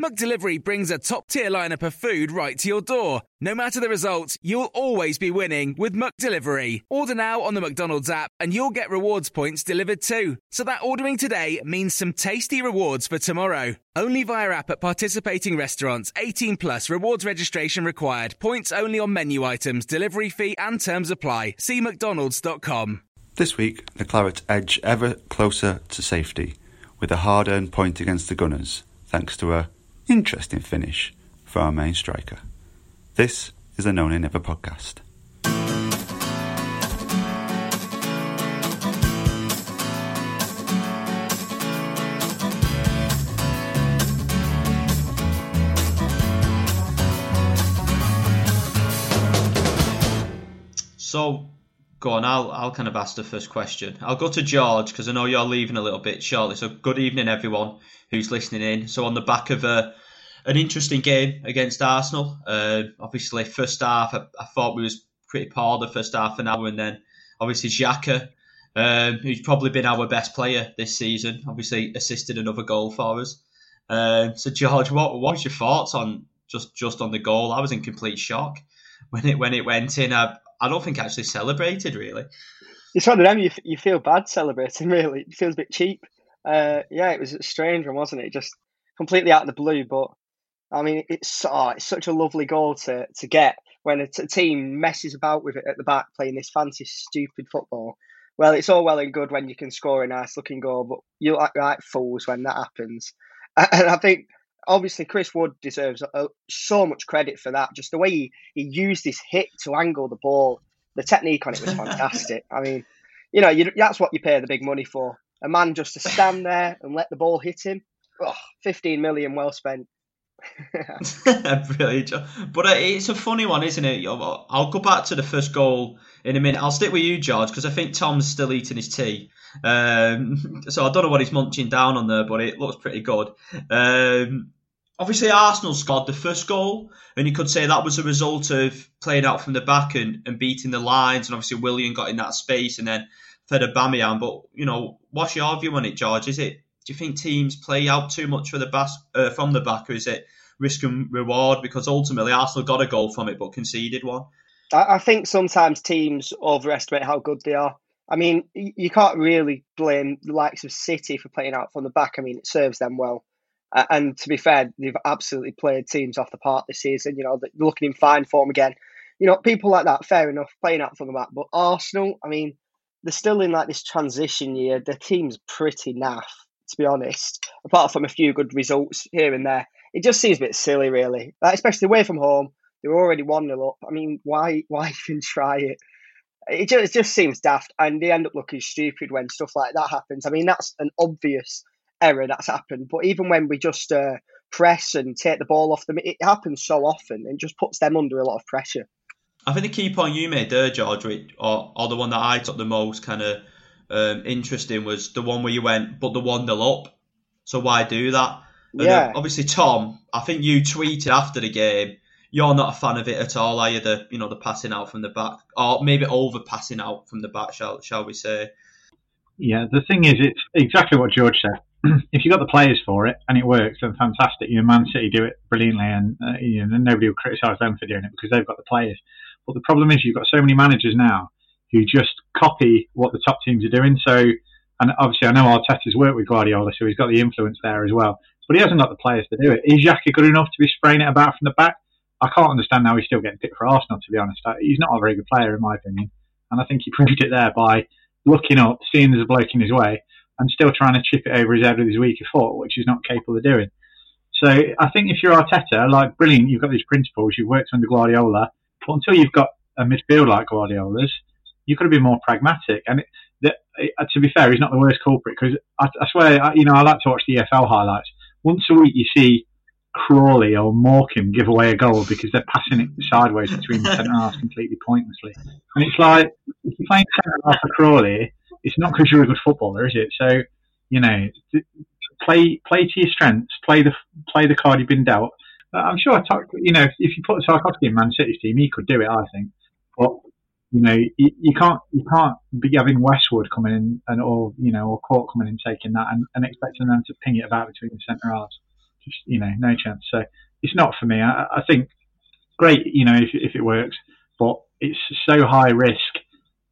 McDelivery brings a top tier lineup of food right to your door. No matter the result, you'll always be winning with McDelivery. Order now on the McDonald's app and you'll get rewards points delivered too. So that ordering today means some tasty rewards for tomorrow. Only via app at participating restaurants. 18 plus rewards registration required. Points only on menu items, delivery fee and terms apply. See mcdonalds.com. This week, the Clarets edge ever closer to safety with a hard earned point against the Gunners, thanks to a interesting finish for our main striker. This is a No Nay Never podcast. So, go on. I'll I'll kind of ask the first question. I'll go to George because I know you're leaving a little bit shortly. So, good evening, everyone who's listening in. So, on the back of a an interesting game against Arsenal. Uh, obviously, first half I, I, thought we was pretty poor the first half an hour, and then obviously Xhaka, um, who's probably been our best player this season, obviously assisted another goal for us. Um, so, George, what what was your thoughts on just just on the goal? I was in complete shock when it when it went in. I, I don't think actually celebrated really. It's one of them you, you feel bad celebrating. Really, it feels a bit cheap. Uh, yeah, it was a strange one, wasn't it? Just completely out of the blue. But I mean, it's oh, it's such a lovely goal to to get when a team messes about with it at the back, playing this fancy, stupid football. Well, it's all well and good when you can score a nice looking goal, but you look like fools when that happens. And I think obviously Chris Wood deserves a, so much credit for that. Just the way he, he used his hit to angle the ball, the technique on it was fantastic. I mean, you know, you, that's what you pay the big money for. A man just to stand there and let the ball hit him. Oh, 15 million well spent. Brilliant. But uh, it's a funny one, isn't it? I'll go back to the first goal in a minute. I'll stick with you, George, because I think Tom's still eating his tea. Um, so I don't know what he's munching down on there, but it looks pretty good. Um, obviously Arsenal scored the first goal, and you could say that was a result of playing out from the back and, and beating the lines, and obviously Willian got in that space and then fed Aubameyang. But you know, what's your view on it, George? Is it do you think teams play out too much for the bas- uh, from the back, or is it risk and reward? Because ultimately Arsenal got a goal from it, but conceded one. I think sometimes teams overestimate how good they are. I mean, you can't really blame the likes of City for playing out from the back. I mean, it serves them well. Uh, and to be fair, they've absolutely played teams off the park this season. You know, they're looking in fine form again. You know, people like that, fair enough, playing out from the back. But Arsenal, I mean, they're still in like this transition year. Their team's pretty naff, to be honest. Apart from a few good results here and there, it just seems a bit silly, really. Like, especially away from home, they're already one 0 up. I mean, why why even try it? It just, it just seems daft, and they end up looking stupid when stuff like that happens. I mean, that's an obvious error that's happened. But even when we just uh, press and take the ball off them, it happens so often and just puts them under a lot of pressure. I think the key point you made there, George, or, or the one that I took the most kind of um, interesting was the one where you went, but the one nil up. So why do that? And yeah. obviously, Tom, I think you tweeted after the game. You're not a fan of it at all, are you? The you know the passing out from the back, or maybe over passing out from the back, shall shall we say? Yeah, the thing is, it's exactly what George said. if you've got the players for it and it works, then fantastic. You know, Man City do it brilliantly, and uh, you know nobody will criticise them for doing it because they've got the players. But the problem is you've got so many managers now who just copy what the top teams are doing. So, and obviously I know Arteta's worked with Guardiola, so he's got the influence there as well. but he hasn't got the players to do it. Is Xhaka good enough to be spraying it about from the back? I can't understand how he's still getting picked for Arsenal. To be honest, he's not a very good player in my opinion, and I think he proved it there by looking up, seeing there's a bloke in his way, and still trying to chip it over his head with his weaker foot, which he's not capable of doing. So I think if you're Arteta, like brilliant, you've got these principles, you've worked under Guardiola, but until you've got a midfield like Guardiola's, you've got to be more pragmatic. And it, the, it, to be fair, he's not the worst culprit because I, I, swear, I, you know, I like to watch the EFL highlights. Once a week, you see Crawley or Morecambe give away a goal because they're passing it sideways between the centre halves completely pointlessly. And it's like if you're playing centre half for Crawley, it's not because you're a good footballer, is it? So you know, play play to your strengths, play the play the card you've been dealt. I'm sure, you know, if you put Tarkowski in Man City's team, he could do it. I think, but you know, you, you, can't you can't be having Westwood coming in and or you know or Cork coming in taking that and, and expecting them to ping it about between the centre halves. Just you know, no chance. So it's not for me. I, I think great, you know, if if it works, but it's so high risk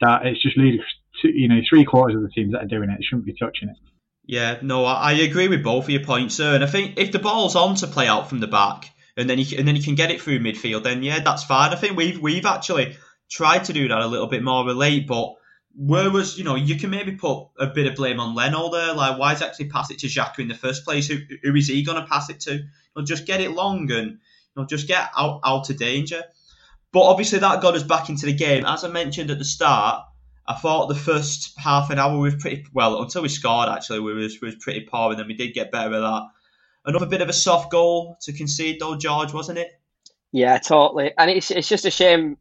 that it's just ludicrous. To, you know, three quarters of the teams that are doing it shouldn't be touching it. Yeah, no, I agree with both of your points, sir. And I think if the ball's on to play out from the back, and then you and then you can get it through midfield, then yeah, that's fine. I think we've we've actually tried to do that a little bit more late, but where was you know you can maybe put a bit of blame on Leno there. Like why is actually pass it to Xhaka in the first place? Who, who is he going to pass it to? You know, just get it long and you know just get out out of danger. But obviously that got us back into the game. As I mentioned at the start, I thought the first half an hour was pretty well until we scored. Actually, we was was pretty poor, and then we did get better at that. Another bit of a soft goal to concede, though, George, wasn't it? Yeah, totally. And it's it's just a shame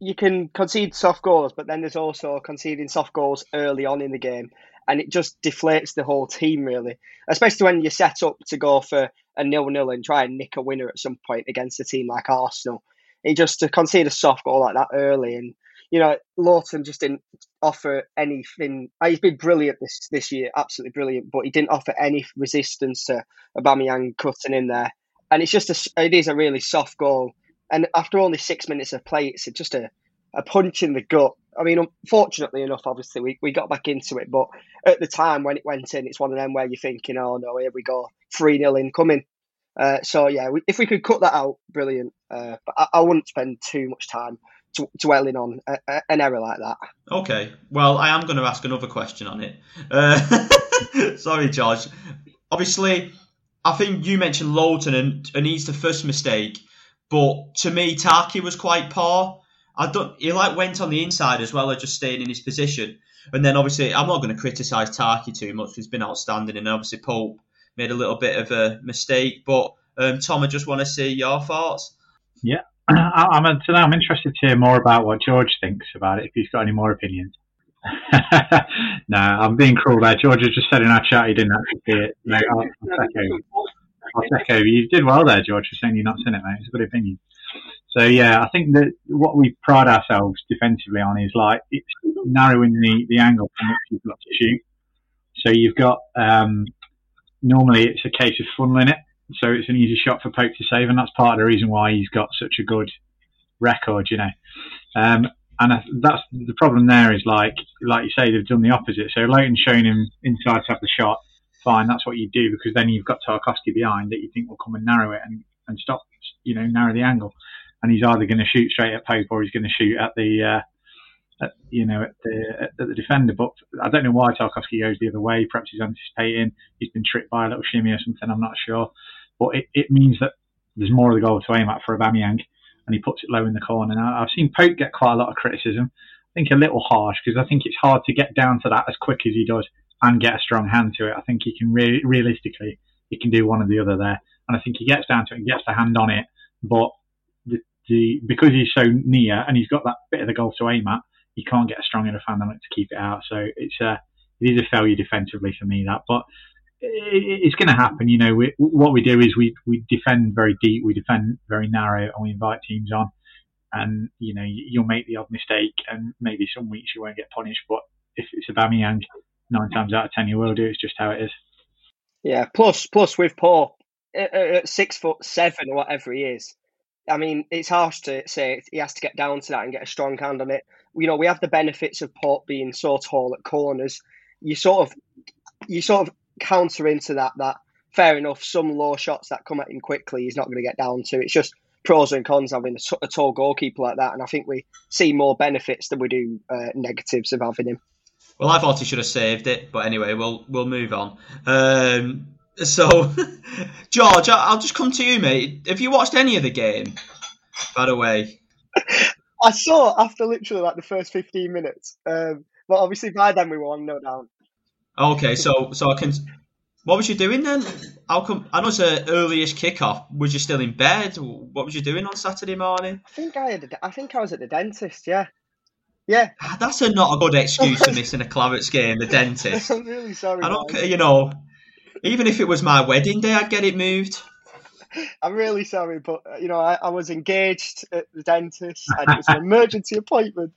you can concede soft goals, but then there's also conceding soft goals early on in the game, and it just deflates the whole team really. Especially when you're set up to go for a nil-nil and try and nick a winner at some point against a team like Arsenal. It just to concede a soft goal like that early, and you know Lowton just didn't offer anything. Uh, he's been brilliant this this year, absolutely brilliant, but he didn't offer any resistance to Aubameyang cutting in there, and it's just a, it is a really soft goal and after only six minutes of play, it's just a, a punch in the gut. I mean, unfortunately enough, obviously, we, we got back into it. But at the time when it went in, it's one of them where you're thinking, oh no, here we go, 3 0 incoming. Uh, so, yeah, we, if we could cut that out, brilliant. Uh, but I, I, wouldn't spend too much time dwelling on a, a, an error like that. Okay. Well, I am going to ask another question on it. Uh, sorry, George. Obviously, I think you mentioned Lowton, and, and he's the first mistake. But to me, Taki was quite poor. I don't. He like went on the inside as well as just staying in his position. And then obviously, I'm not going to criticise Taki too much. He's been outstanding, and obviously Pope made a little bit of a mistake. But um, Tom, I just want to see your thoughts. Yeah, I'm today. I'm interested to hear more about what George thinks about it. If he's got any more opinions. no, I'm being cruel there. George has just said in our chat he didn't actually see it. No, I'll check over. You did well there, George, for saying you've not seen it, mate. It's a good opinion. So yeah, I think that what we pride ourselves defensively on is like it's narrowing the, the angle from which you've got to shoot. So you've got um, normally it's a case of funneling it, so it's an easy shot for Pope to save, and that's part of the reason why he's got such a good record, you know. Um, and that's the problem. There is like like you say, they've done the opposite. So Lowton's showing him inside to have the shot, fine, that's what you do because then you've got Tarkowski behind that you think will come and narrow it and, and stop, you know, narrow the angle. And he's either going to shoot straight at Pope or he's going to shoot at the, uh, at, you know, at the, at the defender. But I don't know why Tarkowski goes the other way. Perhaps he's anticipating. He's been tricked by a little shimmy or something. I'm not sure. But it, it means that there's more of the goal to aim at for Aubameyang, and he puts it low in the corner. Now I've seen Pope get quite a lot of criticism. I think a little harsh because I think it's hard to get down to that as quick as he does and get a strong hand to it. I think he can re- realistically he can do one or the other there, and I think he gets down to it and gets the hand on it. But the, the because he's so near and he's got that bit of the goal to aim at, he can't get a strong enough hand on it to keep it out. So it's a it is a failure defensively for me that, but it's going to happen. You know, we, what we do is we we defend very deep, we defend very narrow, and we invite teams on. And you know, you'll make the odd mistake, and maybe some weeks you won't get punished. But if it's Aubameyang nine times out of ten you will do. It's just how it is. Yeah. Plus, plus with Pope at six foot seven or whatever he is. I mean, it's harsh to say he has to get down to that and get a strong hand on it. You know, we have the benefits of Pope being so tall at corners. You sort of, you sort of counter into that that fair enough. Some low shots that come at him quickly, he's not going to get down to. It's just pros and cons having a, a, tall goalkeeper like that, and I think we see more benefits than we do uh, negatives of having him. Well, I thought he should have saved it, but anyway, we'll we'll move on. Um, so, George, I'll just come to you, mate. Have you watched any of the game? By the way, I saw after literally like the first fifteen minutes, um, but obviously by then we were won, no doubt. Okay, so so I can. What was you doing then? How come? I know it's an earlyish kickoff. Was you still in bed? What was you doing on Saturday morning? I think I had. A, I think I was at the dentist. Yeah, yeah. Ah, that's a not a good excuse for missing a Clarets game. The dentist. I'm really sorry. I don't. Man. You know, even if it was my wedding day, I'd get it moved. I'm really sorry, but uh, you know, I, I was engaged at the dentist, and it was an emergency appointment.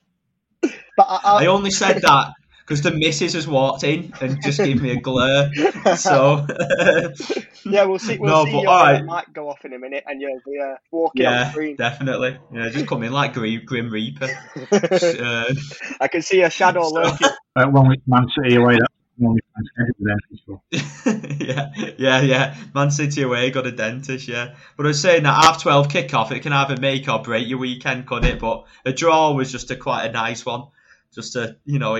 But I, I, I only said that because the missus has walked in and just gave me a glare. So yeah, we'll see. We'll no, see. But, your all right. might go off in a minute, and you'll be uh, walking yeah, on screen. definitely. Yeah, just come in like Grim, Grim Reaper. uh, I can see a shadow so, lurking. Uh, one with Man City away. That yeah, yeah, yeah. Man City away got a dentist, yeah. But I was saying that half twelve kickoff, it can either make or break your weekend, can it? But a draw was just a quite a nice one. Just to you know,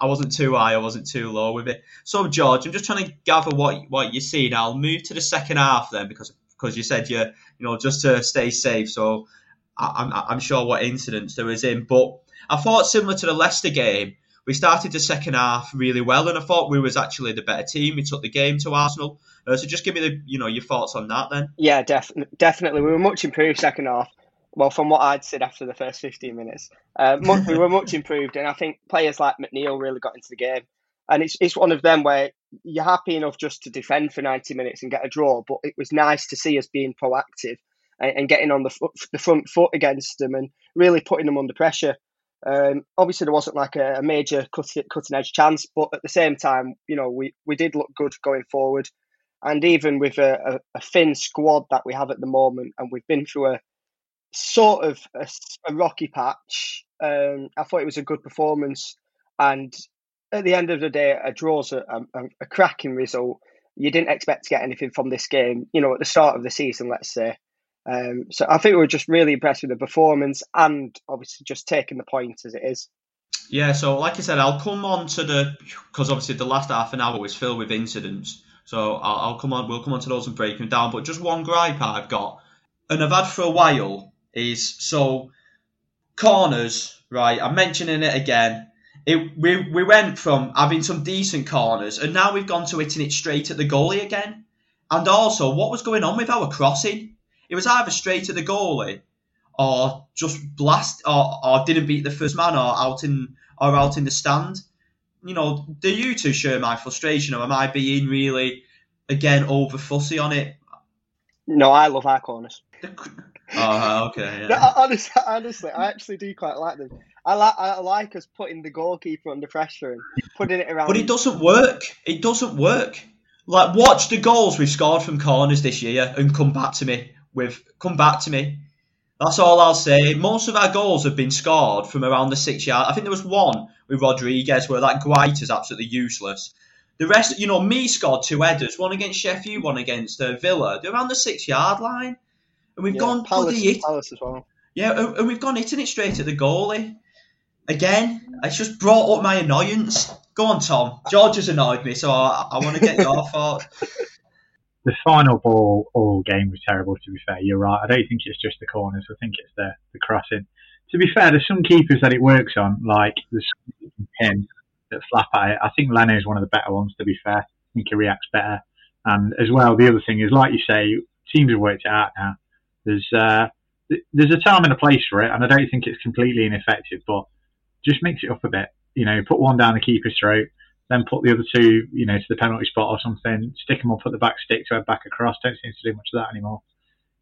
I wasn't too high, I wasn't too low with it. So George, I'm just trying to gather what what you see. Now I'll move to the second half then because because you said you you know just to stay safe. So I, am I'm, I'm sure what incidents there was in, but I thought similar to the Leicester game, we started the second half really well, and I thought we was actually the better team. We took the game to Arsenal. Uh, so just give me the you know your thoughts on that then. Yeah, def- definitely. We were much improved second half well, from what I'd said after the first 15 minutes, uh, we were much improved. And I think players like McNeil really got into the game. And it's, it's one of them where you're happy enough just to defend for 90 minutes and get a draw. But it was nice to see us being proactive and, and getting on the, foot, the front foot against them and really putting them under pressure. Um, obviously, there wasn't like a, a major cutting, cutting edge chance, but at the same time, you know, we, we did look good going forward. And even with a, a, a thin squad that we have at the moment, and we've been through a, sort of a, a rocky patch. Um, I thought it was a good performance, and at the end of the day, a draw's a, a, a, cracking result. You didn't expect to get anything from this game, you know, at the start of the season, let's say. Um, so I think we were just really impressed with the performance and obviously just taking the point as it is. Yeah, so like I said, I'll come on to the because obviously the last half an hour was filled with incidents. So I'll, I'll come on, we'll come on to those and break them down. But just one gripe I've got, and I've had for a while, is so corners, right? I'm mentioning it again. It, we, we went from having some decent corners and now we've gone to hitting it straight at the goalie again. And also, what was going on with our crossing? It was either straight at the goalie or just blast or, or didn't beat the first man or out in or out in the stand. You know, do you two share my frustration or am I being really again over fussy on it? No, I love our corners. Oh, okay. Yeah. No, honestly, honestly, I actually do quite like them. I like I like us putting the goalkeeper under pressure and putting it around. But it doesn't work. It doesn't work. Like watch the goals we've scored from corners this year and come back to me with come back to me. That's all I'll say. Most of our goals have been scored from around the six yard. I think there was one with Rodriguez where that Guaita is absolutely useless. The rest, you know, Mee scored two headers, one against Sheffield, one against uh, Villa. They're around the six yard line and we've yeah, gone Palace, bloody it. Palace as well. Yeah, and we've gone hitting it straight at the goalie. Again, it's just brought up my annoyance. Go on, Tom. George has annoyed me, so I, I want to get your thoughts. The final ball all game was terrible. To be fair, you're right. I don't think it's just the corners. I think it's the the crossing. To be fair, there's some keepers that it works on, like the pin that flap at it. I think Leno is one of the better ones. To be fair, I think he reacts better. And as well, the other thing is, like you say, teams have worked it out now. There's uh, there's a time and a place for it, and I don't think it's completely ineffective, but just mix it up a bit. You know, put one down the keeper's throat, then put the other two, you know, to the penalty spot or something. Stick them up at the back stick to head back across. Don't seem to do much of that anymore.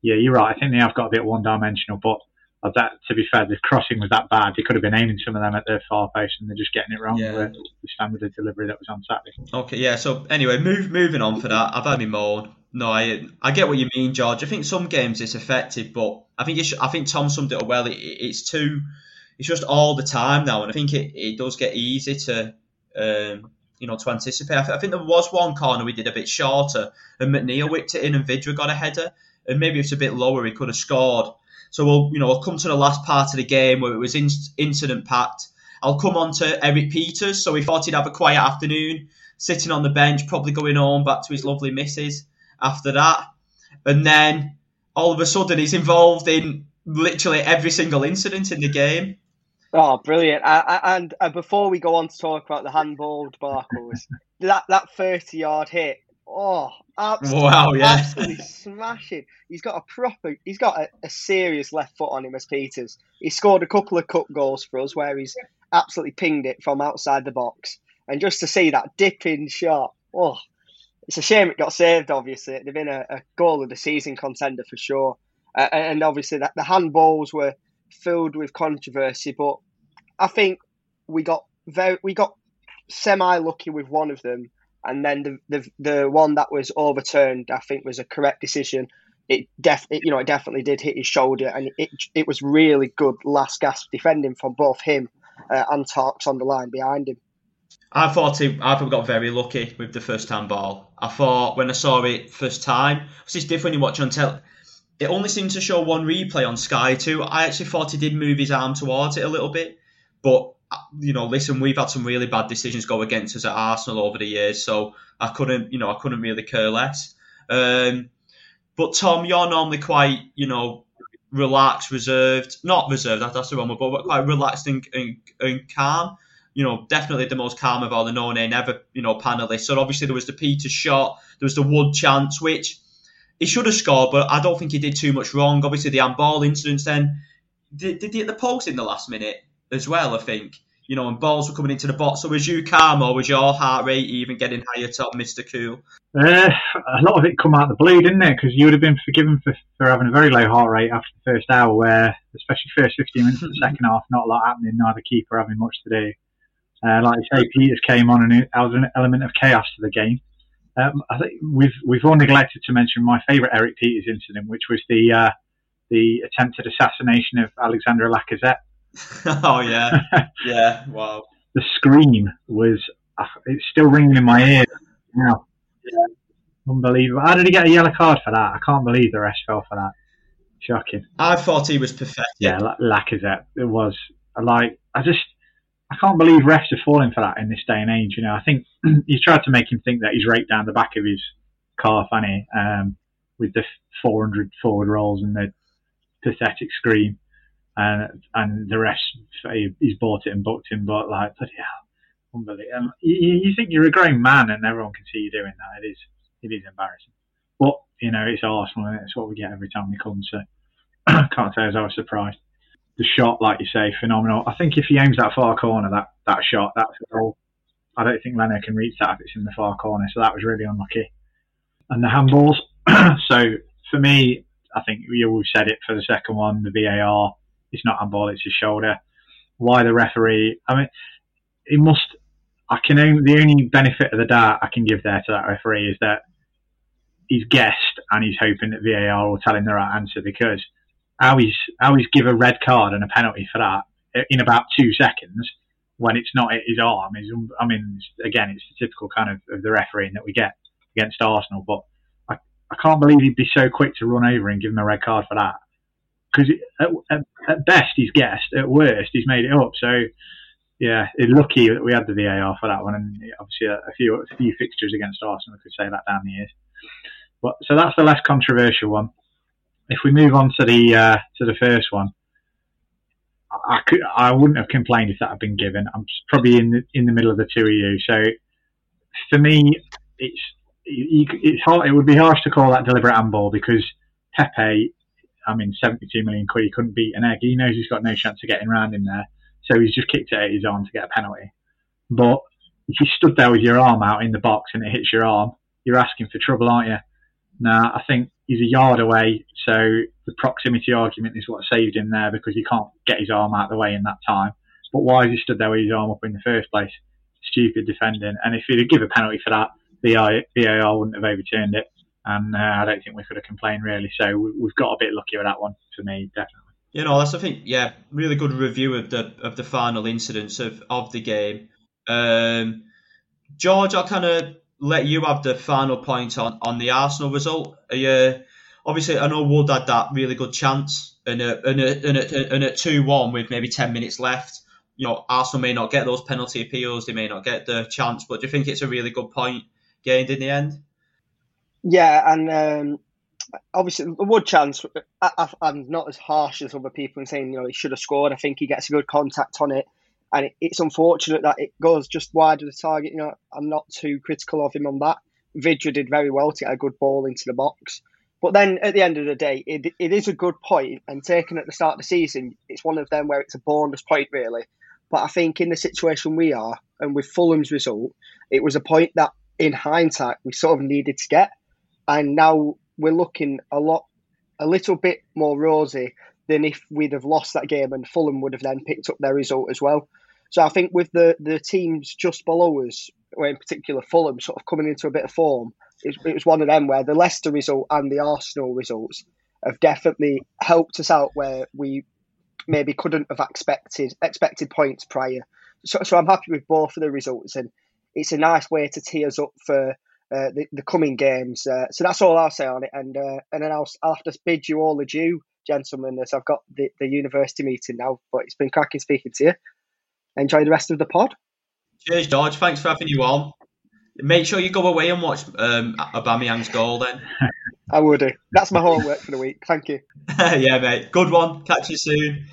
Yeah, you're right. I think they have got a bit one dimensional, but that to be fair, the crossing was that bad. They could have been aiming some of them at their far post, and they're just getting it wrong. Yeah. The, the standard of delivery that was on Saturday. Okay, yeah. So anyway, move moving on for that. I've had me moan. No, I I get what you mean, George. I think some games it's effective, but I think it's, I think Tom summed it up well. It, it's too, it's just all the time now, and I think it, it does get easy to um, you know, to anticipate. I, th- I think there was one corner we did a bit shorter, and McNeil whipped it in, and Vydra got a header, and maybe it's a bit lower, he could have scored. So we'll, you know, we'll come to the last part of the game where it was in- incident packed. I'll come on to Erik Pieters. So we thought he'd have a quiet afternoon, sitting on the bench, probably going home back to his lovely missus after that. And then all of a sudden he's involved in literally every single incident in the game. Oh, brilliant! And uh, before we go on to talk about the handball debacles, that that thirty-yard hit, oh, absolutely, Wow, yeah. absolutely smashing. He's got a proper, he's got a, a serious left foot on him as Pieters. He scored a couple of cup goals for us where he's absolutely pinged it from outside the box, and just to see that dipping shot, oh, it's a shame it got saved. Obviously, it'd have been a, a goal of the season contender for sure. Uh, and obviously, that the handballs were filled with controversy, but I think we got very we got semi lucky with one of them, and then the, the the one that was overturned, I think, was a correct decision. It def it, you know it definitely did hit his shoulder, and it it was really good last gasp defending from both him uh, and Tarks on the line behind him. I thought he, I thought got very lucky with the first time ball. I thought when I saw it first time, it's different you watch on tele. It only seemed to show one replay on Sky too. I actually thought he did move his arm towards it a little bit, but you know, listen, we've had some really bad decisions go against us at Arsenal over the years, so I couldn't, you know, I couldn't really care less. Um, but Tom, you're normally quite, you know, relaxed, reserved, not reserved, that's the wrong word, but quite relaxed and, and, and calm. You know, definitely the most calm of all the No Nay Never, you know, panelists. So obviously there was the Peter shot, there was the Wood chance, which he should have scored, but I don't think he did too much wrong. Obviously the handball incidents then did, did he hit the post in the last minute as well, I think. You know, and balls were coming into the box. So was you calm or was your heart rate even getting higher top, Mr. Cool? Uh, a lot of it come out of the blue, didn't it? Because you would have been forgiven for, for having a very low heart rate after the first hour, where, especially first 15 minutes of the second half, not a lot happening, neither keeper having much to do. Uh, like you say, Pieters came on and it was an element of chaos to the game. Um, I think we've we've all neglected to mention my favourite Erik Pieters incident, which was the uh, the attempted assassination of Alexandre Lacazette. oh yeah, yeah, wow. The scream was it's still ringing in my ears now. Yeah. Unbelievable. How did he get a yellow card for that? I can't believe the rest fell for that. Shocking. I thought he was perfect. Yeah, Lacazette. It was like I just I can't believe refs are falling for that in this day and age. You know, I think he's tried to make him think that he's raked down the back of his car, funny, um, with the 400 forward rolls and the pathetic scream, and and the rest he's bought it and booked him. But like, bloody hell, unbelievable. You, you think you're a grown man and everyone can see you doing that? It is it is embarrassing. But you know, it's Arsenal and it's what we get every time we come. So can't say as I was surprised the shot, like you say, phenomenal. I think if he aims that far corner, that, that shot, that's goal. I don't think Leno can reach that if it's in the far corner, so that was really unlucky. And the handballs. so for me, I think we've said it for the second one, the VAR, it's not handball, it's his shoulder. Why the referee? I mean, he must. I can only, the only benefit of the doubt I can give there to that referee is that he's guessed and he's hoping that VAR will tell him the right answer because how he's how he's give a red card and a penalty for that in about two seconds when it's not his arm is I mean again it's the typical kind of, of the refereeing that we get against Arsenal but I, I can't believe he'd be so quick to run over and give him a red card for that because at, at, at, best he's guessed at worst he's made it up so yeah lucky that we had the VAR for that one and obviously a, a few a few fixtures against Arsenal could say that down the years but so that's the less controversial one if we move on to the uh, to the first one, I could I wouldn't have complained if that had been given. I'm probably in the, in the middle of the two of you. So for me, it's it's hard, it would be harsh to call that deliberate handball because Pepe, I mean, 72 million quid, he couldn't beat an egg. He knows he's got no chance of getting around in there, so he's just kicked it at his arm to get a penalty. But if you stood there with your arm out in the box and it hits your arm, you're asking for trouble, aren't you? Now, I think he's a yard away, so the proximity argument is what saved him there because he can't get his arm out of the way in that time. But why has he stood there with his arm up in the first place? Stupid defending. And if he'd have given a penalty for that, the VAR wouldn't have overturned it. And uh, I don't think we could have complained really. So we've got a bit lucky with that one for me, definitely. You know, that's I think yeah, really good review of the of the final incidents of, of the game. Um, George, I'll kind of let you have the final point on, on the Arsenal result. You, obviously, I know Wood had that really good chance, and a, and a, and a, and a two one with maybe ten minutes left. You know, Arsenal may not get those penalty appeals, they may not get the chance, but do you think it's a really good point gained in the end? Yeah, and um, obviously the Wood chance. I, am not as harsh as other people in saying you know he should have scored. I think he gets a good contact on it, and it, it's unfortunate that it goes just wide of the target. You know, I'm not too critical of him on that. Vydra did very well to get a good ball into the box. But then at the end of the day, it, it is a good point, and taken at the start of the season, it's one of them where it's a bonus point, really. But I think in the situation we are, and with Fulham's result, it was a point that, in hindsight, we sort of needed to get. And now we're looking a lot, a little bit more rosy than if we'd have lost that game and Fulham would have then picked up their result as well. So I think with the, the teams just below us, or in particular Fulham, sort of coming into a bit of form, it, it was one of them where the Leicester result and the Arsenal results have definitely helped us out where we maybe couldn't have expected expected points prior. So, so I'm happy with both of the results, and it's a nice way to tee us up for uh, the, the coming games. Uh, so that's all I'll say on it, and uh, and then I'll, I'll have to bid you all adieu, gentlemen, as I've got the, the university meeting now. But it's been cracking speaking to you. Enjoy the rest of the pod. Cheers, George. Thanks for having you on. Make sure you go away and watch um, Aubameyang's goal then. I would do. That's my homework for the week. Thank you. yeah, mate. Good one. Catch you soon.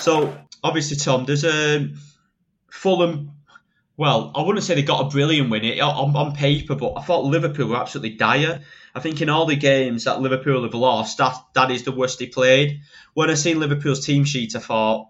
So, obviously, Tom, there's a Fulham. Well, I wouldn't say they got a brilliant win on, on paper, but I thought Liverpool were absolutely dire. I think in all the games that Liverpool have lost, that that is the worst they played. When I seen Liverpool's team sheet, I thought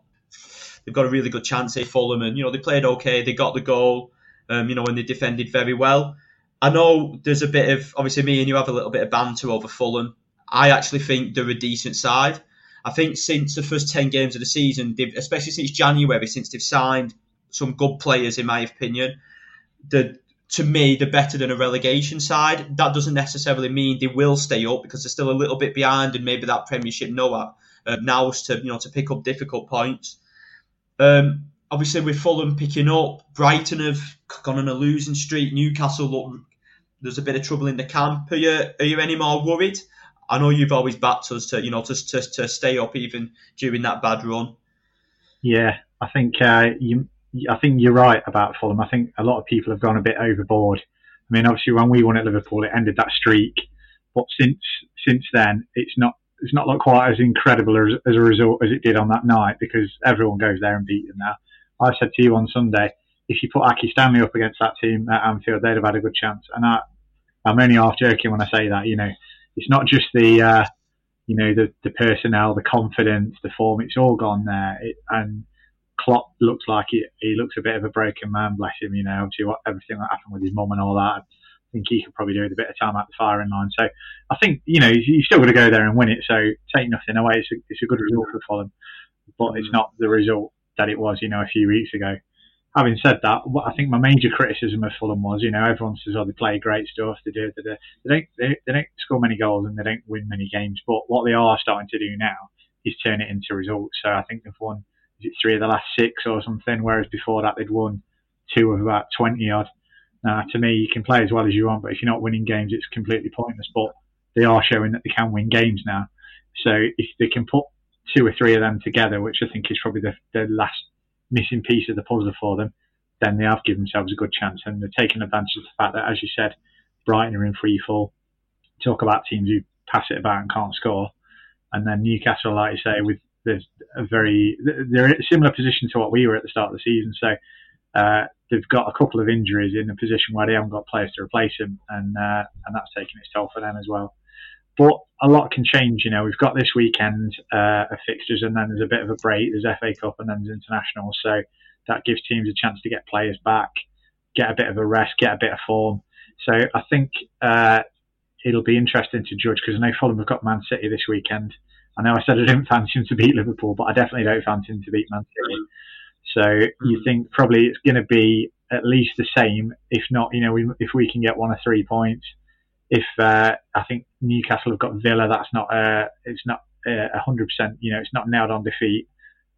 they've got a really good chance here, Fulham, and you know they played okay. They got the goal, um, you know, and they defended very well. I know there's a bit of obviously me and you have a little bit of banter over Fulham. I actually think they're a decent side. I think since the first ten games of the season, especially since January, since they've signed some good players, in my opinion. The to me, they're better than a relegation side. That doesn't necessarily mean they will stay up because they're still a little bit behind, and maybe that Premiership Noah uh, now to you know to pick up difficult points. Um, obviously, with Fulham picking up, Brighton have gone on a losing streak. Newcastle look there's a bit of trouble in the camp. Are you are you any more worried? I know you've always backed us to you know to to, to stay up even during that bad run. Yeah, I think uh, you I think you're right about Fulham. I think a lot of people have gone a bit overboard. I mean, obviously, when we won at Liverpool, it ended that streak. But since since then, it's not it's not looked quite as incredible as, as a result as it did on that night because everyone goes there and beat them now. I said to you on Sunday, if you put Aki Stanley up against that team at Anfield, they'd have had a good chance. And I, I'm only half joking when I say that. You know, it's not just the uh, you know the the personnel, the confidence, the form. It's all gone there. It, and Klopp looks like he, he looks a bit of a broken man, bless him. You know, obviously what, everything that happened with his mum and all that. I think he could probably do with a bit of time at the firing line. So I think you know he's, he's still got to go there and win it. So take nothing away. It's a, it's a good result for Fulham, but mm. it's not the result that it was, you know, a few weeks ago. Having said that, I think my major criticism of Fulham was, you know, everyone says, oh, they play great stuff, they do, they, do. they don't, they, they don't score many goals and they don't win many games. But what they are starting to do now is turn it into results. So I think they've won three of the last six or something, whereas before that they'd won two of about 20 odd. Now, to me, you can play as well as you want, but if you're not winning games, it's completely pointless. But they are showing that they can win games now. So if they can put two or three of them together, which I think is probably the, the last missing piece of the puzzle for them, then they have given themselves a good chance. And they're taking advantage of the fact that, as you said, Brighton are in free fall. Talk about teams who pass it about and can't score. And then Newcastle, like you say, with a very they're in a similar position to what we were at the start of the season. So uh, they've got a couple of injuries in a position where they haven't got players to replace them, and uh, and that's taking its toll for them as well. But a lot can change. You know, we've got this weekend uh, of fixtures, and then there's a bit of a break. There's FA Cup, and then there's international. So that gives teams a chance to get players back, get a bit of a rest, get a bit of form. So I think uh, it'll be interesting to judge because I know Fulham have got Man City this weekend. I know I said I didn't fancy him to beat Liverpool, but I definitely don't fancy him to beat Man City. So mm-hmm. you think probably it's going to be at least the same, if not, you know, we, if we can get one or three points. If uh, I think Newcastle have got Villa, that's not uh, it's not uh, hundred percent. You know, it's not nailed on defeat.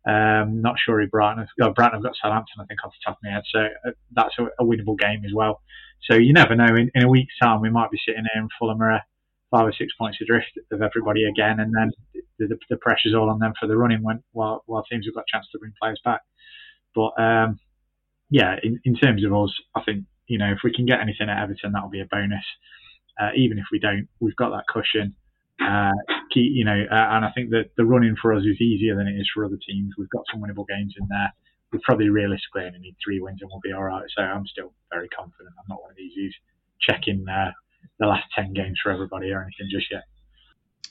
Um, not sure if Brighton have, oh, Brighton have got Southampton, I think, off the top of my head. So uh, that's a, a, winnable game as well. So you never know. In, in, a week's time, we might be sitting here and Fulham are five or six points adrift of everybody again, and then the, the, the pressure's all on them for the running when, while, while teams have got a chance to bring players back. But um, yeah, in, in terms of us, I think you know if we can get anything at Everton, that'll be a bonus. Uh, even if we don't, we've got that cushion. Uh, key, you know, uh, and I think that the running for us is easier than it is for other teams. We've got some winnable games in there. We probably realistically only need three wins and we'll be all right. So I'm still very confident. I'm not one of these who's checking uh, the last ten games for everybody or anything just yet.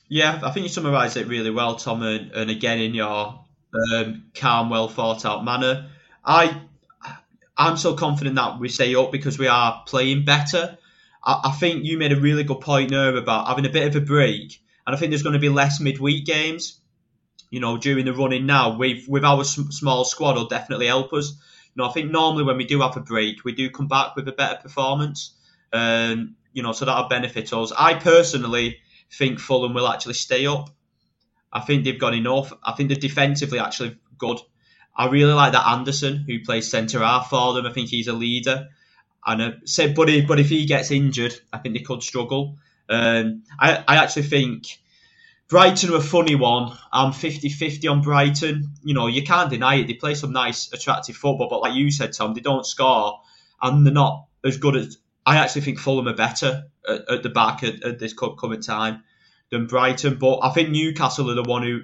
Yeah, I think you summarised it really well, Tom, and, and again in your um, calm, well thought out manner. I I'm so confident that we stay up because we are playing better. I, I think you made a really good point there about having a bit of a break, and I think there's going to be less midweek games. You know, during the running now, with with our small squad, will definitely help us. You know, I think normally when we do have a break, we do come back with a better performance. Um, you know, so that'll benefit us. I personally think Fulham will actually stay up. I think they've got enough. I think they're defensively actually good. I really like that Andersen who plays centre half for them. I think he's a leader. And uh, said, but if, but if he gets injured, I think they could struggle. Um, I, I actually think Brighton are a funny one. I'm 50-50 on Brighton. You know, you can't deny it. They play some nice, attractive football, but like you said, Tom, they don't score, and they're not as good as. I actually think Fulham are better at, at the back at, at this coming time than Brighton, but I think Newcastle are the one who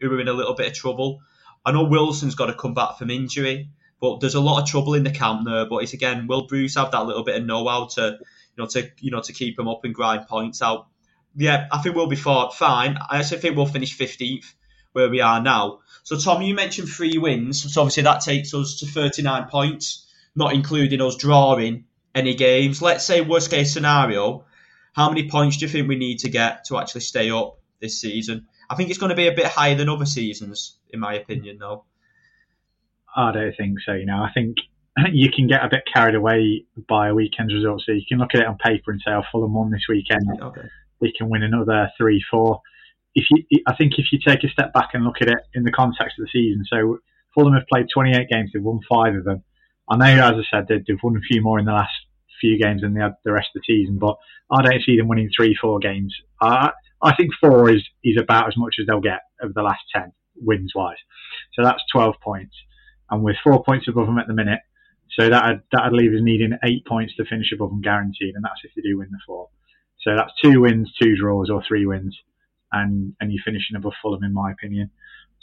who are in a little bit of trouble. I know Wilson's got to come back from injury, but there's a lot of trouble in the camp there. But it's again, will Bruce have that little bit of know-how to, you know, to you know to keep him up and grind points out? Yeah, I think we'll be fine. I actually think we'll finish 15th where we are now. So Tom, you mentioned three wins, so obviously that takes us to 39 points, not including us drawing any games. Let's say worst case scenario, how many points do you think we need to get to actually stay up this season? I think it's going to be a bit higher than other seasons, in my opinion, though. I don't think so. You know, I think you can get a bit carried away by a weekend's result. So you can look at it on paper and say, "Oh, Fulham won this weekend. Okay. They can win another three, four. If you, I think if you take a step back and look at it in the context of the season, so Fulham have played 28 games, they've won five of them. I know, as I said, they've won a few more in the last few games than the rest of the season, but I don't see them winning three, four games. I, I think four is, is about as much as they'll get over the last 10 wins wise. So that's 12 points. And with four points above them at the minute, so that'd, that'd leave us needing eight points to finish above them guaranteed. And that's if they do win the four. So that's two wins, two draws, or three wins. And, and you're finishing above Fulham, in my opinion.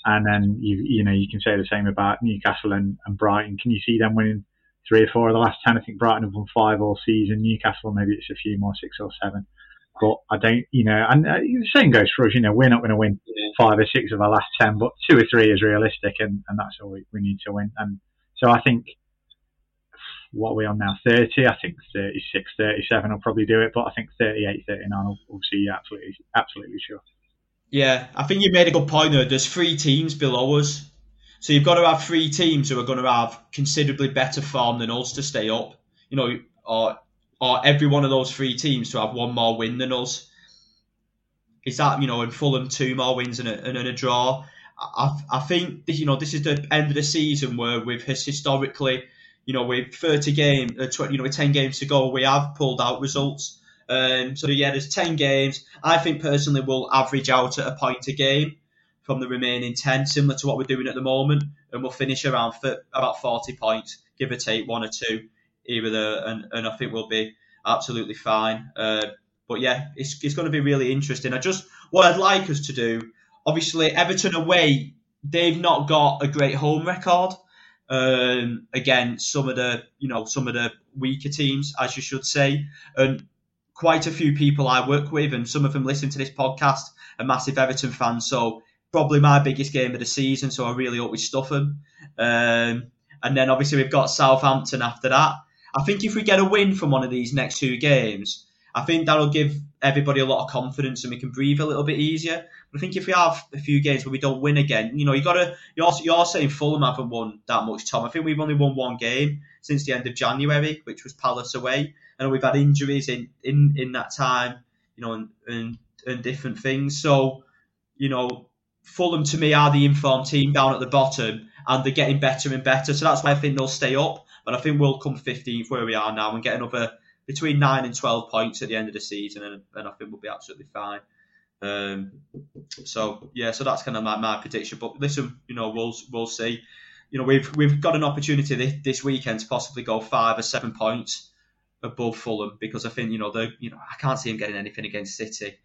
And then you you know you can say the same about Newcastle and, and Brighton. Can you see them winning three or four of the last ten? I think Brighton have won five all season. Newcastle maybe it's a few more, six or seven. But I don't, you know, and uh, the same goes for us. You know, we're not going to win five or six of our last ten, but two or three is realistic, and, and that's all we, we need to win. And so I think what are we on now? 30, I think 36, 37 will probably do it, but I think 38, 39 will, will see absolutely, absolutely sure. Yeah, I think you made a good point there. There's three teams below us. So you've got to have three teams who are going to have considerably better form than us to stay up. You know, or or every one of those three teams to have one more win than us. Is that you know, and Fulham two more wins and a, and a draw. I, I think you know this is the end of the season where we've historically, you know, with 30 games, uh, 20, you know, with 10 games to go, we have pulled out results. Um, so yeah, there's 10 games. I think personally we'll average out at a point a game from the remaining 10, similar to what we're doing at the moment, and we'll finish around about 40 points, give or take one or two either there, and, and I think we'll be absolutely fine. Uh, but yeah, it's, it's going to be really interesting. I just what I'd like us to do, obviously Everton away, they've not got a great home record. Um, again, some of the you know some of the weaker teams, as you should say, and quite a few people I work with, and some of them listen to this podcast, are massive Everton fans. So probably my biggest game of the season. So I really hope we stuff them. Um, and then obviously we've got Southampton after that. I think if we get a win from one of these next two games, I think that'll give everybody a lot of confidence and we can breathe a little bit easier. But I think if we have a few games where we don't win again, you know, you got to. You're, you're saying Fulham haven't won that much, Tom. I think we've only won one game since the end of January, which was Palace away, and we've had injuries in in in that time, you know, and and, and different things. So, you know, Fulham to me are the informed team down at the bottom, and they're getting better and better. So that's why I think they'll stay up. But I think we'll come 15th where we are now and get another between nine and 12 points at the end of the season, and, and I think we'll be absolutely fine. Um, so yeah, so that's kind of my, my prediction. But listen, you know, we'll we'll see. You know, we've we've got an opportunity this, this weekend to possibly go five or seven points above Fulham because I think you know they you know I can't see him getting anything against City.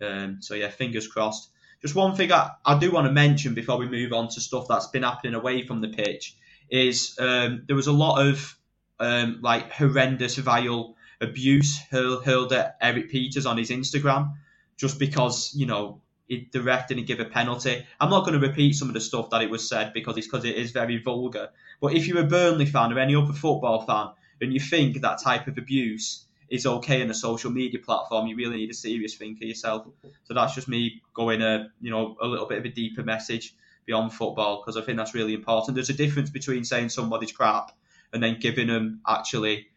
Um, so yeah, fingers crossed. Just one thing I, I do want to mention before we move on to stuff that's been happening away from the pitch is um, there was a lot of um, like horrendous, vile abuse hurled, at Erik Pieters on his Instagram just because you know it, the ref didn't give a penalty. I'm not going to repeat some of the stuff that it was said because it's because it is very vulgar. But if you're a Burnley fan or any other football fan and you think that type of abuse is okay in a social media platform, you really need a serious think of yourself. So that's just me going a you know a little bit of a deeper message beyond football because I think that's really important. There's a difference between saying somebody's crap and then giving them actually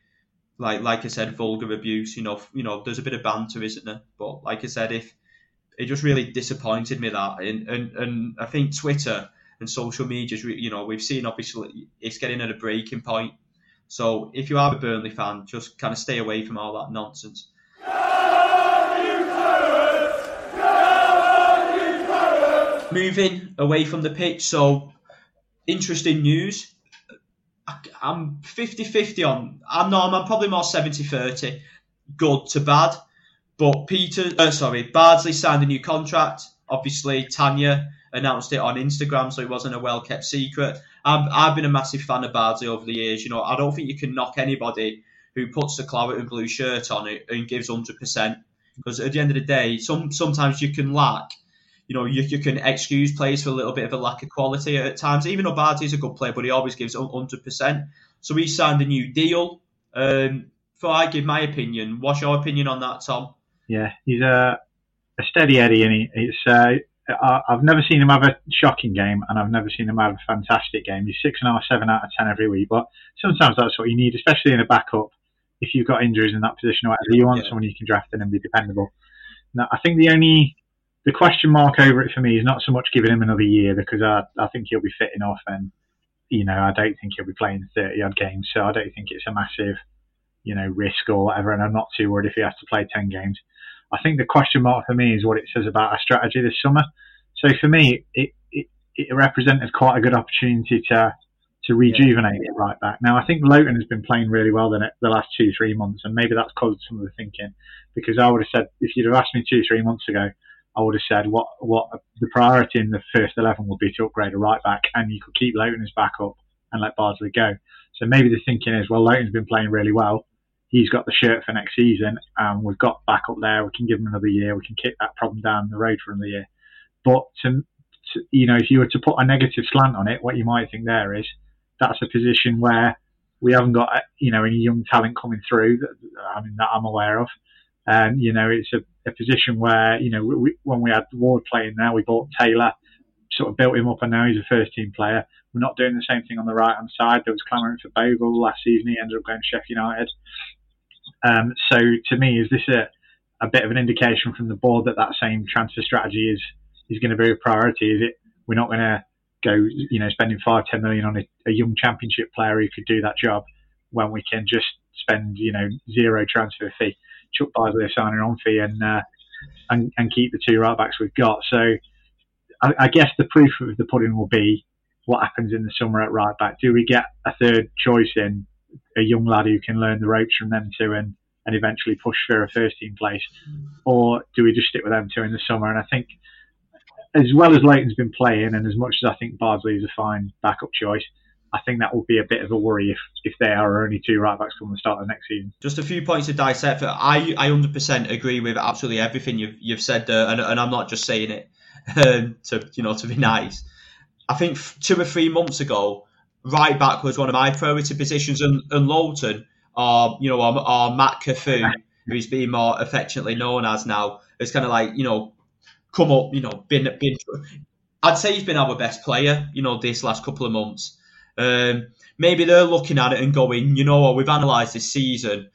like like I said vulgar abuse. You know you know there's a bit of banter, isn't there? But like I said, if it just really disappointed me that and and, and I think Twitter and social media, you know, we've seen obviously it's getting at a breaking point so if you are a Burnley fan, just kind of stay away from all that nonsense. Moving away from the pitch, so interesting news. I'm 50 50 on. I'm not, I'm probably more 70 30, good to bad. But Peter, uh, sorry, Bardsley signed a new contract. Obviously, Tanya announced it on Instagram, so it wasn't a well kept secret. I've, I've been a massive fan of Bardsley over the years. You know, I don't think you can knock anybody who puts the claret and blue shirt on it and gives 100%. Because at the end of the day, some sometimes you can lack, you know, you, you can excuse players for a little bit of a lack of quality at times. Even though Bardsley's a good player, but he always gives 100%. So he signed a new deal. Um, before I give my opinion, what's your opinion on that, Tom? Yeah, he's a, a steady Eddie, and he, uh, I've never seen him have a shocking game, and I've never seen him have a fantastic game. He's six and a half, seven out of ten every week, but sometimes that's what you need, especially in a backup. If you've got injuries in that position, or whatever, you want yeah. someone you can draft in and be dependable. Now, I think the only the question mark over it for me is not so much giving him another year because I, I think he'll be fitting off, and you know I don't think he'll be playing thirty odd games, so I don't think it's a massive you know risk or whatever, and I'm not too worried if he has to play ten games. I think the question mark for me is what it says about our strategy this summer. So for me, it, it, it represented quite a good opportunity to to rejuvenate yeah. it right back. Now I think Lowton has been playing really well the, the last two three months, and maybe that's caused some of the thinking. Because I would have said if you'd have asked me two three months ago, I would have said what what the priority in the first eleven would be to upgrade a right back, and you could keep Lowton as backup and let Bardsley go. So maybe the thinking is, well, Lowton's been playing really well he's got the shirt for next season, and we've got back up there. We can give him another year. We can kick that problem down the road for another year. But to, to, you know, if you were to put a negative slant on it, what you might think there is that's a position where we haven't got you know any young talent coming through. That, I mean, that I'm aware of. And you know, it's a, a position where you know we, when we had Ward playing there, we bought Taylor, sort of built him up, and now he's a first team player. We're not doing the same thing on the right hand side. There was clamouring for Bogle last season. He ended up going to Sheffield United. Um, so to me, is this a, a bit of an indication from the board that that same transfer strategy is is going to be a priority? Is it we're not going to go, you know, spending five, ten million on a, a young championship player who could do that job when we can just spend, you know, zero transfer fee, chuck Bardsley signing on fee, and uh, and and keep the two right backs we've got. So I, I guess the proof of the pudding will be what happens in the summer at right back. Do we get a third choice in a young lad who can learn the ropes from them two and, and eventually push for a first team place? Or do we just stick with them two in the summer? And I think, as well as Lowton's been playing, and as much as I think Bardsley is a fine backup choice, I think that will be a bit of a worry if, if there are only two right backs come the start of next season. Just a few points to dissect. I I 100% agree with absolutely everything you've you've said there, and, and I'm not just saying it um, to you know to be nice. I think two or three months ago, right back was one of my priority positions, and, and Lowton, or you know, or, or Matt Cafu, who's being more affectionately known as now, has kind of like you know come up, you know, been been. I'd say he's been our best player, you know, this last couple of months. Um, maybe they're looking at it and going, you know what, we've analysed this season.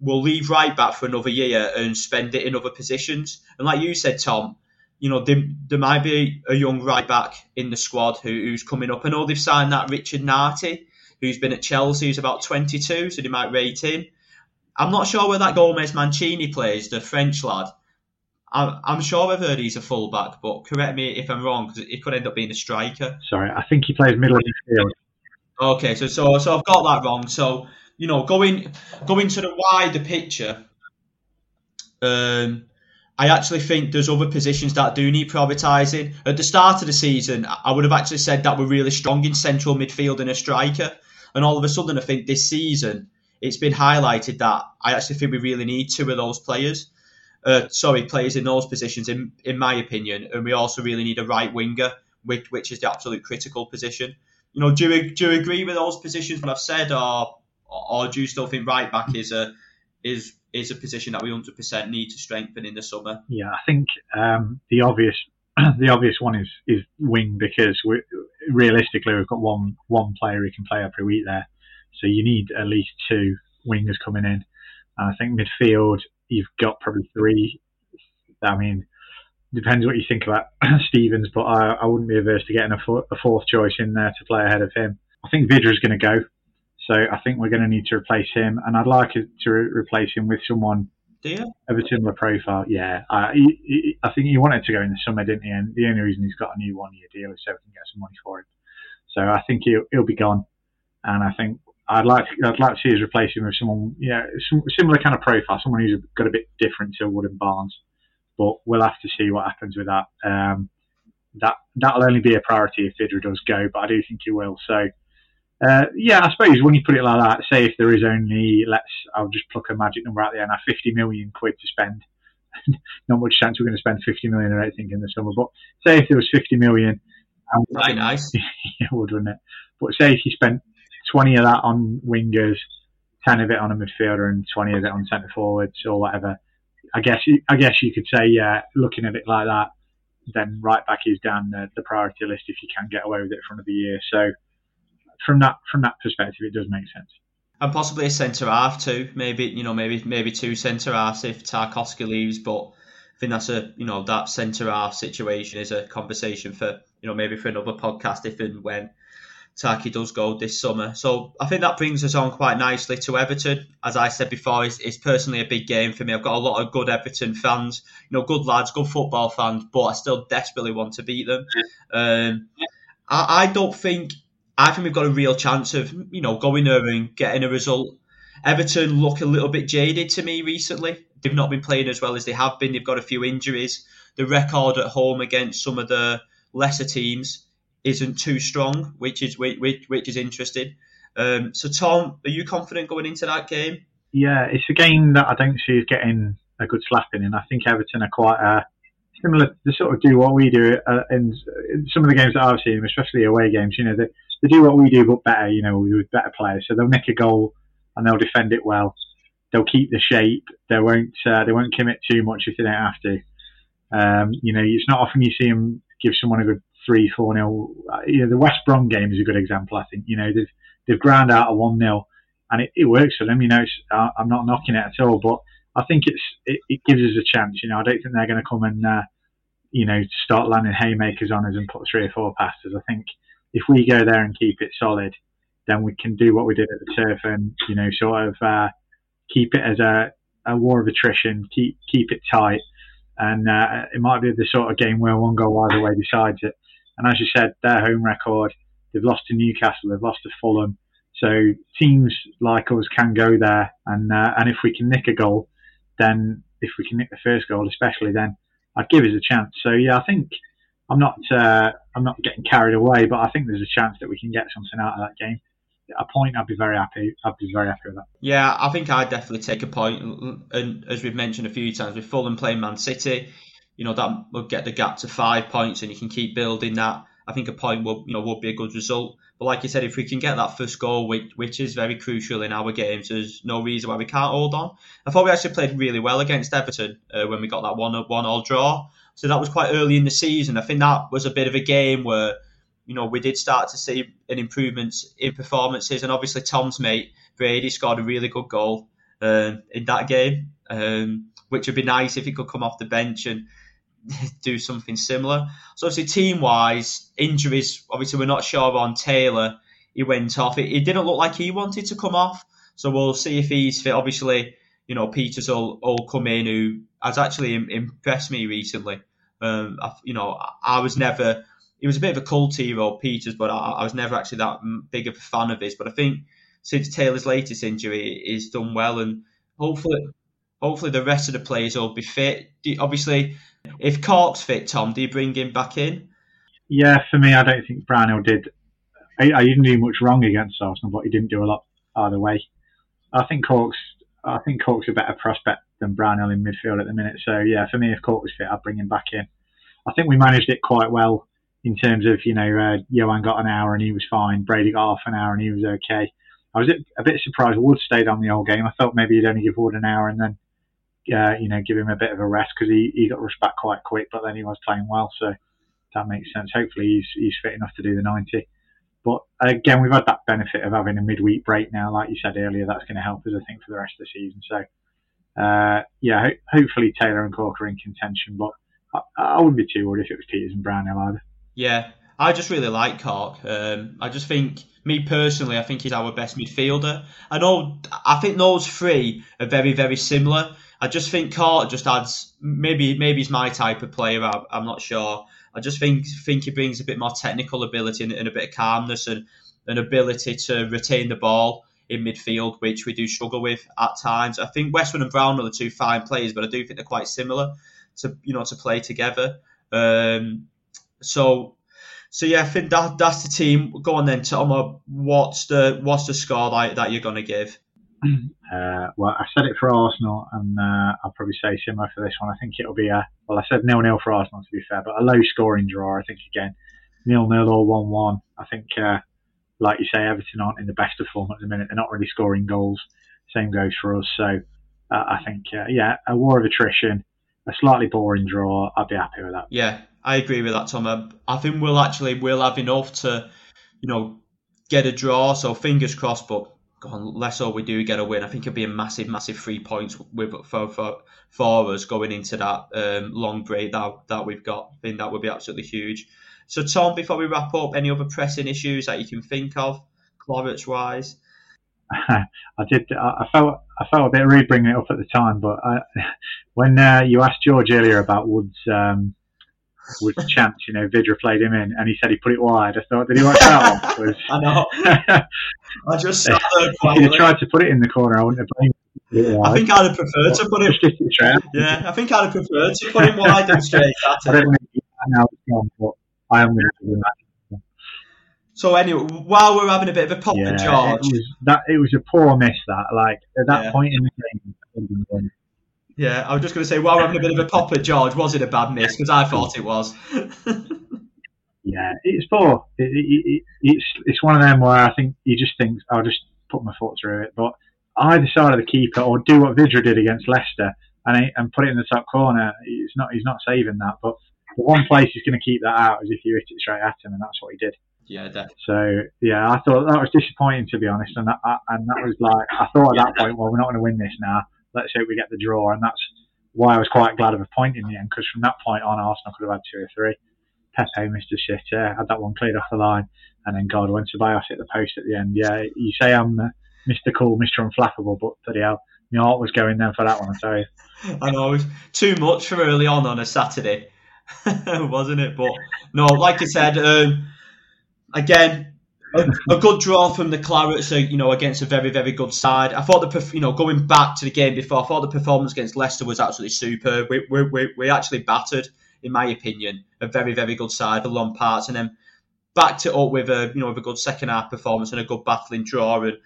We'll leave right back for another year and spend it in other positions. And like you said, Tom, you know, there, there might be a young right back in the squad who, who's coming up. I know they've signed that Richard Nartey, who's been at Chelsea, who's about 22, so they might rate him. I'm not sure where that Gomez Mancini plays, the French lad. I'm, I'm sure I've heard he's a fullback, but correct me if I'm wrong because it could end up being a striker. Sorry, I think he plays middle of the field. Okay, so so so I've got that wrong. So you know, going going to the wider picture, um, I actually think there's other positions that do need prioritising. At the start of the season, I would have actually said that we're really strong in central midfield and a striker, and all of a sudden, I think this season it's been highlighted that I actually think we really need two of those players. Uh, sorry, players in those positions, in in my opinion, and we also really need a right winger, which which is the absolute critical position. You know, do you, do you agree with those positions? What I've said, or or do you still think right back is a is is a position that we 100% need to strengthen in the summer? Yeah, I think um, the obvious the obvious one is is wing because we realistically we've got one one player who can play every week there, so you need at least two wingers coming in. And I think midfield you've got probably three. I mean, depends what you think about Stevens, but I, I wouldn't be averse to getting a, four, a, fourth choice in there to play ahead of him. I think Vydra's going to go, so I think we're going to need to replace him, and I'd like to re- replace him with someone of a similar profile. Yeah, I, he, I think he wanted to go in the summer, didn't he? And the only reason he's got a new one-year deal is so we can get some money for him. So I think he'll, he'll be gone, and I think I'd like to, I'd like to see us replace him with someone, yeah, some, similar kind of profile, someone who's got a bit different to Wood and Barnes. But we'll have to see what happens with that. Um, that that'll only be a priority if Vydra does go, but I do think he will. So, uh, yeah, I suppose when you put it like that, say if there is only let's, I'll just pluck a magic number out there and have 50 million quid to spend. Not much chance we're going to spend 50 million, I don't think, in the summer. But say if there was 50 million, right, nice. yeah, would, wouldn't it? But say if you spent 20 of that on wingers, 10 of it on a midfielder, and 20 of it on centre forwards or whatever. I guess I guess you could say, yeah, looking at it like that, then right back is down the, the priority list if you can get away with it from the year. So from that from that perspective, it does make sense. And possibly a centre half too. Maybe you know maybe maybe two centre halves if Tarkowski leaves, but I think that's a you know that centre half situation is a conversation for you know maybe for another podcast if and when Taki does go this summer. So I think that brings us on quite nicely to Everton. As I said before, it's, it's, personally a big game for me. I've got a lot of good Everton fans, you know, good lads, good football fans, but I still desperately want to beat them. Um, I, I, don't think I think we've got a real chance of you know going there and getting a result. Everton look a little bit jaded to me recently. They've not been playing as well as they have been. They've got a few injuries. The record at home against some of the lesser teams isn't too strong, which is which which is interesting. Um, so, Tom, are you confident going into that game? Yeah, it's a game that I don't see is getting a good slapping in. I think Everton are quite uh, similar. They sort of do what we do uh, in, in, some of the games that I've seen, especially away games. You know, they, they do what we do, but better. You know, with better players. So they'll nick a goal and they'll defend it well. They'll keep the shape. They won't. Uh, they won't commit too much if they don't have to. Um, you know, it's not often you see them give someone a good three, four nil. You know, the West Brom game is a good example. I think you know they've they've ground out a one nil, and it, it works for them. You know, uh, I'm not knocking it at all, but I think it's it, it gives us a chance. You know, I don't think they're going to come and uh, you know start landing haymakers on us and put three or four passes. I think if we go there and keep it solid, then we can do what we did at the turf and you know sort of uh, keep it as a, a war of attrition, keep keep it tight. And uh, it might be the sort of game where one goal either way decides it. And as you said, their home record, they've lost to Newcastle, they've lost to Fulham. So teams like us can go there, and uh, and if we can nick a goal, then if we can nick the first goal, especially, then I'd give us a chance. So yeah, I think I'm not uh, I'm not getting carried away, but I think there's a chance that we can get something out of that game. A point, I'd be very happy. I'd be very happy with that. Yeah, I think I'd definitely take a point. And as we've mentioned a few times, with Fulham playing Man City, you know that would get the gap to five points, and you can keep building that. I think a point would you know would be a good result. But like you said, if we can get that first goal, which, which is very crucial in our games, there's no reason why we can't hold on. I thought we actually played really well against Everton uh, when we got that one one all draw. So that was quite early in the season. I think that was a bit of a game where you know we did start to see an improvement in performances, and obviously Tom's mate Brady scored a really good goal um, in that game, um, which would be nice if he could come off the bench and do something similar. So obviously, team wise, injuries. Obviously, we're not sure on Taylor. He went off. It, it, didn't look like he wanted to come off. So we'll see if he's fit. Obviously, you know, Pieters will, will come in, who has actually impressed me recently. Um, I, you know, I was never. He was a bit of a cult hero, Pieters, but I, I was never actually that big of a fan of his. But I think since Taylor's latest injury, he's done well, and hopefully, hopefully the rest of the players will be fit. Obviously, if Cork's fit, Tom, do you bring him back in? Yeah, for me, I don't think Brownhill did. I, I didn't do much wrong against Arsenal, but he didn't do a lot either way. I think Cork's. I think Cork's a better prospect than Brownhill in midfield at the minute. So yeah, for me, if Cork was fit, I'd bring him back in. I think we managed it quite well in terms of you know uh, Johan got an hour and he was fine. Brady got half an hour and he was okay. I was a bit surprised Wood stayed on the whole game. I thought maybe he'd only give Wood an hour and then uh, you know, give him a bit of a rest because he, he got rushed back quite quick, but then he was playing well, so that makes sense. Hopefully, he's he's fit enough to do the 90. But again, we've had that benefit of having a midweek break now, like you said earlier. That's going to help us, I think, for the rest of the season. So, uh, yeah, ho- hopefully Taylor and Cork are in contention, but I, I wouldn't be too worried if it was Pieters and Brownhill either. Yeah, I just really like Cork. Um, I just think, me personally, I think he's our best midfielder. I know, I think those three are very, very similar. I just think Cork just adds maybe maybe he's my type of player. I, am not sure. I just think think he brings a bit more technical ability and, and a bit of calmness and an ability to retain the ball in midfield, which we do struggle with at times. I think Westwood and Brown are the two fine players, but I do think they're quite similar to you know to play together. Um, so so yeah, I think that that's the team. Go on then, Tom. What's the what's the score that, that you're going to give? Uh, well, I said it for Arsenal, and uh, I'll probably say similar for this one. I think it'll be a well. I said nil nil for Arsenal to be fair, but a low scoring draw. I think again, nil nil or one one. I think, uh, like you say, Everton aren't in the best of form at the minute. They're not really scoring goals. Same goes for us. So uh, I think, uh, yeah, a war of attrition, a slightly boring draw. I'd be happy with that. Yeah, I agree with that, Tom. I think we'll actually we'll have enough to, you know, get a draw. So fingers crossed, but on, let's hope we do get a win. I think it'd be a massive, massive three points with for for, for us going into that um, long break that that we've got. I think that would be absolutely huge. So, Tom, before we wrap up, any other pressing issues that you can think of, Clarets wise? I did. I felt I felt a bit rude bringing it up at the time, but I, when uh, you asked George earlier about Woods' um, with chance, you know, Vydra played him in, and he said he put it wide. I thought, did he watch that one? I know. I just. If he tried to put it in the corner, I wouldn't have blamed him. I think I'd have preferred to put it. Yeah, I think I'd have preferred to put him wide and straight I don't think now gone, but I am going to do. So anyway, while we're having a bit of a pop yeah, George, it was that it was a poor miss. That like at that yeah. point in the game, yeah, I was just going to say, while we're having a bit of a pop at George, was it a bad miss? Because I thought it was. yeah, it's poor. It, it, it, it's it's one of them where I think you just think I'll just put my foot through it. But either side of the keeper, or do what Vydra did against Leicester and and put it in the top corner. He's not he's not saving that. But the one place he's going to keep that out is if you hit it straight at him, and that's what he did. Yeah, definitely. So yeah, I thought that was disappointing to be honest, and that, and that was like I thought at that point, well, we're not going to win this now let's hope we get the draw. And that's why I was quite glad of a point in the end, because from that point on, Arsenal could have had two or three. Pepe, Mr. Shit, uh, had that one cleared off the line, and then God, when Ceballos hit the post at the end, yeah, you say I'm Mr. Cool, Mr. Unflappable, but bloody hell, my heart was going then for that one, I tell you. I know, it was too much for early on on a Saturday, wasn't it? But no, like I said, um, again, a, a, good draw from the Clarets, you know, against a very, very good side. I thought the, you know, going back to the game before, I thought the performance against Leicester was absolutely superb. We, we, we, we actually battered, in my opinion, a very, very good side for long parts, and then backed it up with a, you know, with a good second half performance and a good battling draw. And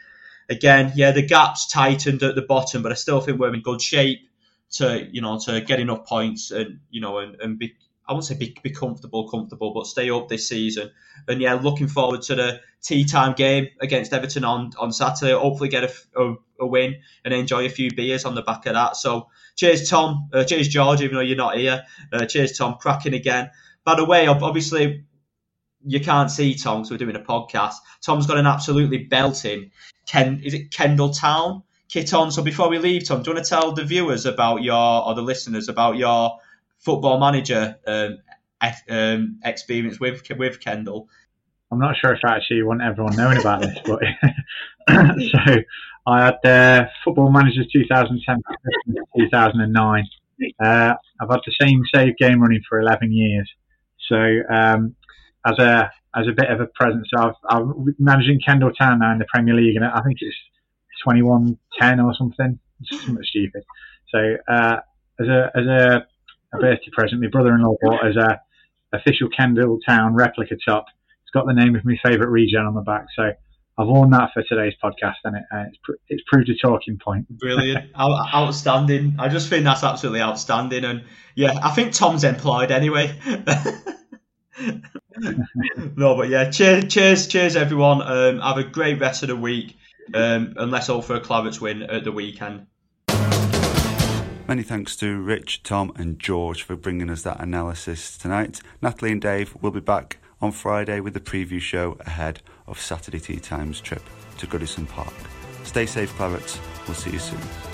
again, yeah, the gaps tightened at the bottom, but I still think we're in good shape to, you know, to get enough points and, you know, and, and be I won't say be, be comfortable, comfortable, but stay up this season. And yeah, looking forward to the tea time game against Everton on, on Saturday. Hopefully, get a, a, a win and enjoy a few beers on the back of that. So, cheers, Tom. Uh, cheers, George, even though you're not here. Uh, cheers, Tom. Cracking again. By the way, obviously, you can't see Tom because we're doing a podcast. Tom's got an absolutely belting Ken. Is it Kendal Town kit on? So before we leave, Tom, do you want to tell the viewers about your or the listeners about your football manager um, um, experience with with Kendal. I'm not sure if I actually want everyone knowing about this, but so I had uh, football manager 2010 2009. Uh, I've had the same save game running for 11 years. So um, as a as a bit of a present, so I've, I'm managing Kendal Town now in the Premier League, and I think it's 21-10 or something. Something stupid. So uh, as a as a, a birthday present, my brother-in-law bought as a official Kendal Town replica top. It's got the name of my favourite region on the back. So I've worn that for today's podcast, and it, uh, it's, pr- it's proved a talking point. Brilliant, outstanding. I just think that's absolutely outstanding, and yeah, I think Tom's employed anyway. no, but yeah, cheers, cheers, cheers, everyone. Um, have a great rest of the week. Um, unless all for a Clarets win at the weekend. Many thanks to Rich, Tom, and George for bringing us that analysis tonight. Natalie and Dave will be back on Friday with the preview show ahead of Saturday Tea Time's trip to Goodison Park. Stay safe, Clarets. We'll see you soon.